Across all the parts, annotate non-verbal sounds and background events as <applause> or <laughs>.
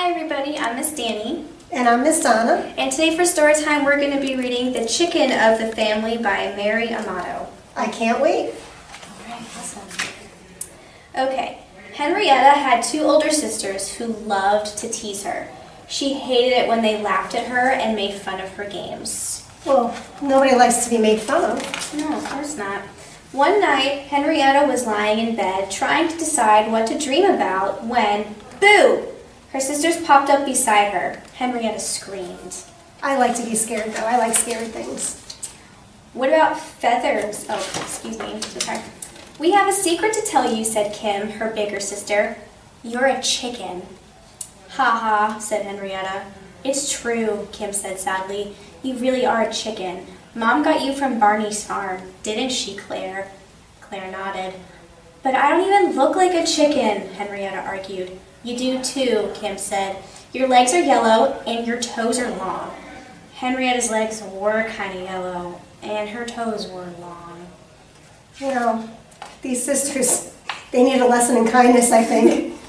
Hi everybody, I'm Miss Danny. And I'm Miss Donna. And today for story time we're going to be reading The Chicken of the Family by Mary Amato. I can't wait. Alright, awesome. Okay, Henrietta had two older sisters who loved to tease her. She hated it when they laughed at her and made fun of her games. Well, nobody likes to be made fun of. No, of course not. One night, Henrietta was lying in bed trying to decide what to dream about when, boo! Her sisters popped up beside her. Henrietta screamed. I like to be scared, though. I like scary things. What about feathers? Oh, excuse me. Sorry. We have a secret to tell you, said Kim, her bigger sister. You're a chicken. Ha ha, said Henrietta. It's true, Kim said sadly. You really are a chicken. Mom got you from Barney's farm, didn't she, Claire? Claire nodded. But I don't even look like a chicken, Henrietta argued. You do too, Kim said. Your legs are yellow and your toes are long. Henrietta's legs were kind of yellow and her toes were long. You know, these sisters, they need a lesson in kindness, I think. <laughs> <laughs>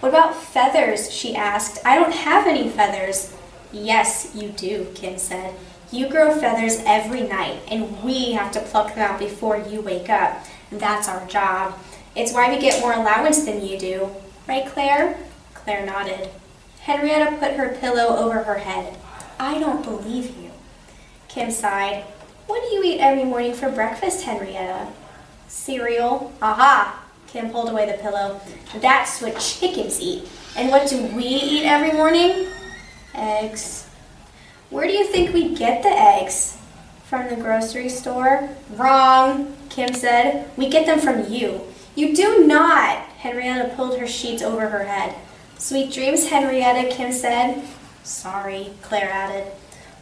What about feathers? she asked. I don't have any feathers. Yes, you do, Kim said. You grow feathers every night, and we have to pluck them out before you wake up. That's our job. It's why we get more allowance than you do. Right, Claire? Claire nodded. Henrietta put her pillow over her head. I don't believe you. Kim sighed. What do you eat every morning for breakfast, Henrietta? Cereal. Aha! Kim pulled away the pillow. That's what chickens eat. And what do we eat every morning? Eggs. Where do you think we get the eggs? From the grocery store? Wrong, Kim said. We get them from you. You do not. Henrietta pulled her sheets over her head. Sweet dreams, Henrietta, Kim said. Sorry, Claire added.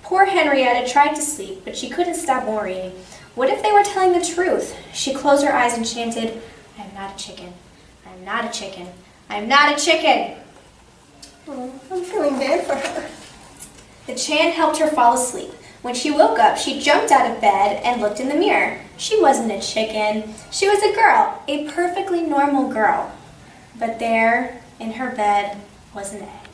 Poor Henrietta tried to sleep, but she couldn't stop worrying. What if they were telling the truth? She closed her eyes and chanted, I am not a chicken. I am not a chicken. I am not a chicken. Oh, I'm feeling bad for her. The chant helped her fall asleep. When she woke up, she jumped out of bed and looked in the mirror. She wasn't a chicken. She was a girl, a perfectly normal girl. But there, in her bed, was an egg.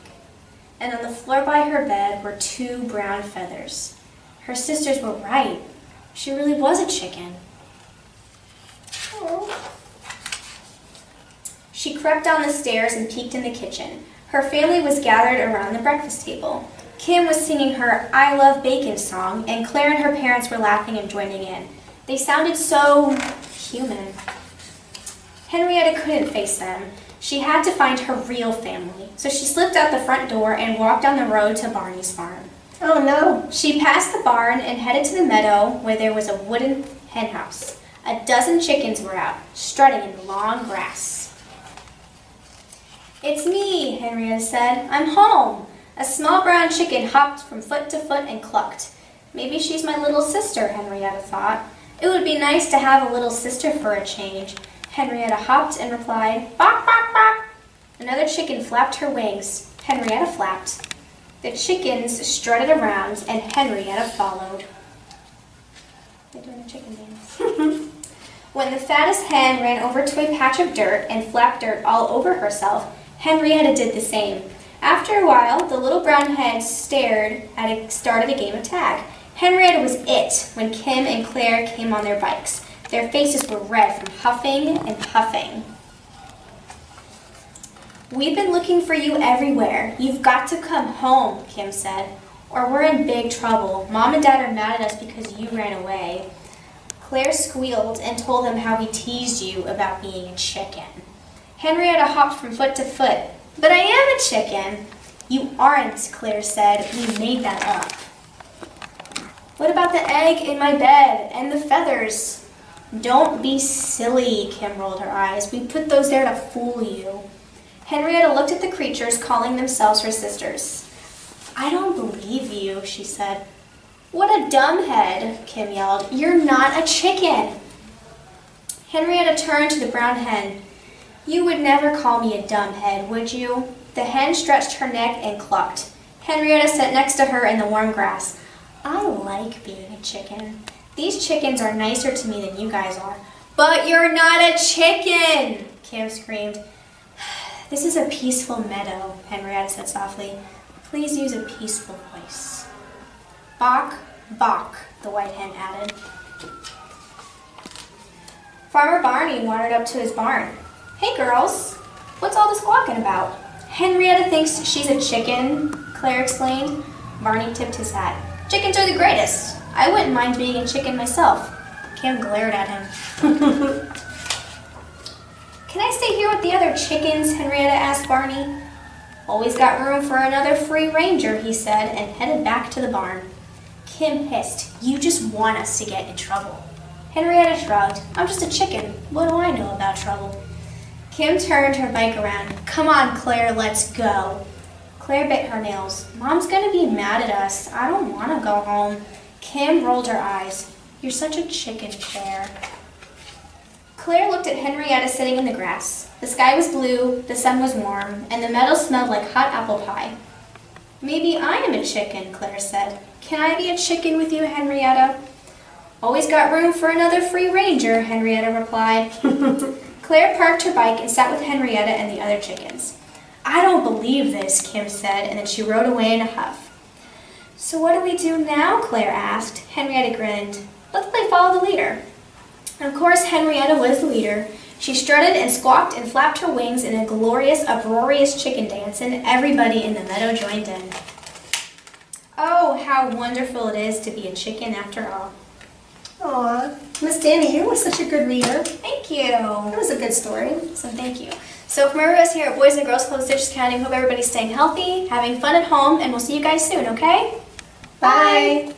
And on the floor by her bed were two brown feathers. Her sisters were right. She really was a chicken. Oh. She crept down the stairs and peeked in the kitchen. Her family was gathered around the breakfast table. Kim was singing her I Love Bacon song, and Claire and her parents were laughing and joining in. They sounded so human. Henrietta couldn't face them. She had to find her real family, so she slipped out the front door and walked down the road to Barney's farm. Oh no. She passed the barn and headed to the meadow where there was a wooden henhouse. A dozen chickens were out, strutting in the long grass. It's me, Henrietta said. I'm home. A small brown chicken hopped from foot to foot and clucked. Maybe she's my little sister, Henrietta thought. It would be nice to have a little sister for a change. Henrietta hopped and replied, Bok, bok, bok. Another chicken flapped her wings. Henrietta flapped. The chickens strutted around, and Henrietta followed. They're doing chicken dance. <laughs> when the fattest hen ran over to a patch of dirt and flapped dirt all over herself, Henrietta did the same. After a while, the little brown hen stared at a, started a game of tag. Henrietta was it when Kim and Claire came on their bikes. Their faces were red from huffing and puffing. We've been looking for you everywhere. You've got to come home, Kim said, or we're in big trouble. Mom and Dad are mad at us because you ran away. Claire squealed and told them how we teased you about being a chicken. Henrietta hopped from foot to foot. But I am a chicken. You aren't, Claire said. We made that up. What about the egg in my bed and the feathers? Don't be silly, Kim rolled her eyes. We put those there to fool you. Henrietta looked at the creatures, calling themselves her sisters. I don't believe you, she said. What a dumbhead, Kim yelled. You're not a chicken. Henrietta turned to the brown hen. You would never call me a dumbhead, would you? The hen stretched her neck and clucked. Henrietta sat next to her in the warm grass. I like being a chicken. These chickens are nicer to me than you guys are. But you're not a chicken, Kim screamed. <sighs> This is a peaceful meadow, Henrietta said softly. Please use a peaceful voice. Bok, bok, the white hen added. Farmer Barney wandered up to his barn. Hey girls, what's all the squawking about? Henrietta thinks she's a chicken, Claire explained. Barney tipped his hat. Chickens are the greatest. I wouldn't mind being a chicken myself. Kim glared at him. <laughs> Can I stay here with the other chickens? Henrietta asked Barney. Always got room for another free ranger, he said, and headed back to the barn. Kim hissed, You just want us to get in trouble. Henrietta shrugged. I'm just a chicken. What do I know about trouble? Kim turned her bike around. Come on, Claire, let's go. Claire bit her nails. Mom's gonna be mad at us. I don't want to go home. Kim rolled her eyes. You're such a chicken, Claire. Claire looked at Henrietta sitting in the grass. The sky was blue, the sun was warm, and the meadow smelled like hot apple pie. Maybe I am a chicken, Claire said. Can I be a chicken with you, Henrietta? Always got room for another free ranger, Henrietta replied. <laughs> Claire parked her bike and sat with Henrietta and the other chickens. I don't believe this, Kim said, and then she rode away in a huff. So what do we do now? Claire asked. Henrietta grinned. Let's play follow the leader. Of course, Henrietta was the leader. She strutted and squawked and flapped her wings in a glorious, uproarious chicken dance, and everybody in the meadow joined in. Oh, how wonderful it is to be a chicken after all. Aw, Miss Danny, you were such a good reader. Thank you. That was a good story. So thank you. So from everyone here at Boys and Girls Club of Citrus County, hope everybody's staying healthy, having fun at home, and we'll see you guys soon, okay? Bye.